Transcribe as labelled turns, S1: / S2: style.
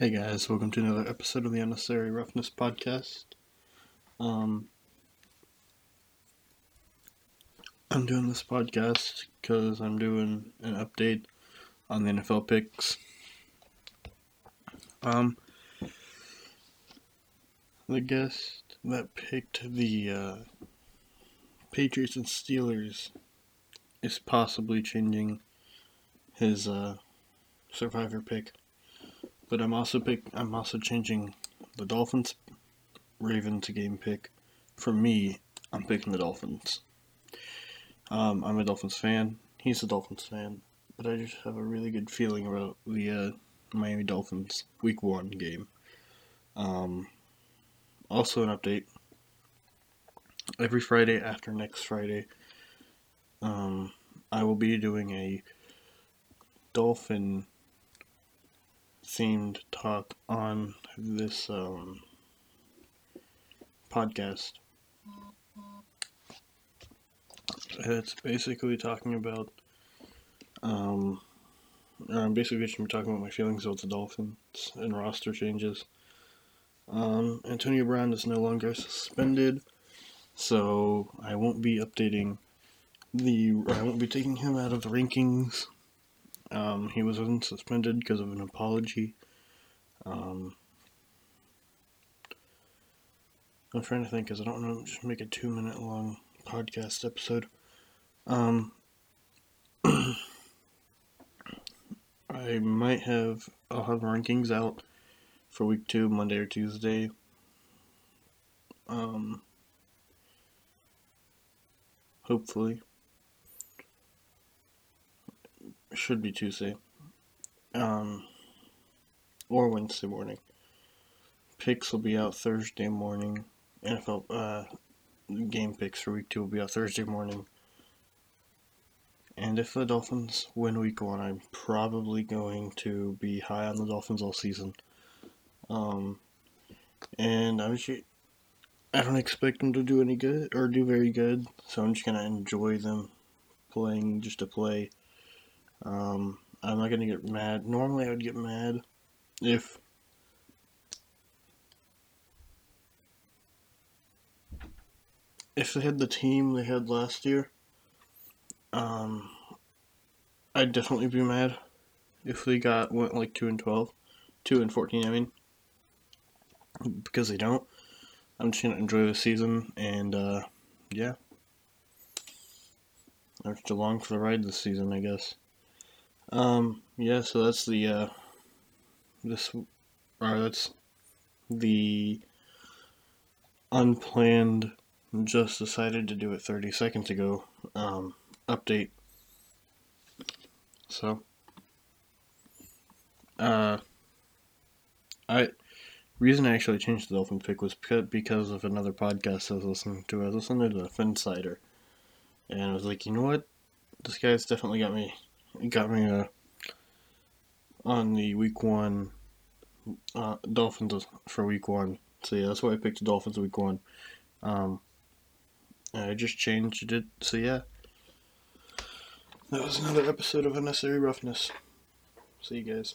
S1: Hey guys, welcome to another episode of the Unnecessary Roughness podcast. Um, I'm doing this podcast because I'm doing an update on the NFL picks. Um, the guest that picked the uh, Patriots and Steelers is possibly changing his uh, survivor pick. But I'm also pick I'm also changing the Dolphins Ravens to game pick. For me, I'm picking the Dolphins. Um, I'm a Dolphins fan. He's a Dolphins fan, but I just have a really good feeling about the uh, Miami Dolphins Week One game. Um, also, an update. Every Friday after next Friday, um, I will be doing a Dolphin themed talk on this um, podcast. It's basically talking about, um, I'm basically just talking about my feelings about the Dolphins and roster changes. Um, Antonio Brown is no longer suspended, so I won't be updating the. I won't be taking him out of the rankings um, he was unsuspended because of an apology. Um, I'm trying to think because I don't know. Just make a two minute long podcast episode. Um, I might have. I'll have rankings out for week two, Monday or Tuesday. Um, hopefully should be Tuesday. Um, or Wednesday morning. Picks will be out Thursday morning. NFL uh, game picks for week two will be out Thursday morning. And if the Dolphins win week one, I'm probably going to be high on the Dolphins all season. Um, and I'm just, I don't expect them to do any good or do very good, so I'm just gonna enjoy them playing just to play. Um, I'm not gonna get mad. Normally, I would get mad if if they had the team they had last year. Um, I'd definitely be mad if they got went like two and twelve, two and fourteen. I mean, because they don't. I'm just gonna enjoy the season and uh, yeah. I'm just along for the ride this season, I guess. Um, yeah, so that's the, uh, this, or that's the unplanned, just decided to do it 30 seconds ago, um, update. So, uh, I, reason I actually changed the Dolphin pick was because of another podcast I was listening to. I was listening to the Finsider, and I was like, you know what? This guy's definitely got me got me uh, on the week one uh, Dolphins for week one. So yeah, that's why I picked the Dolphins week one. Um, I just changed it. So yeah, that was another episode of Unnecessary Roughness. See you guys.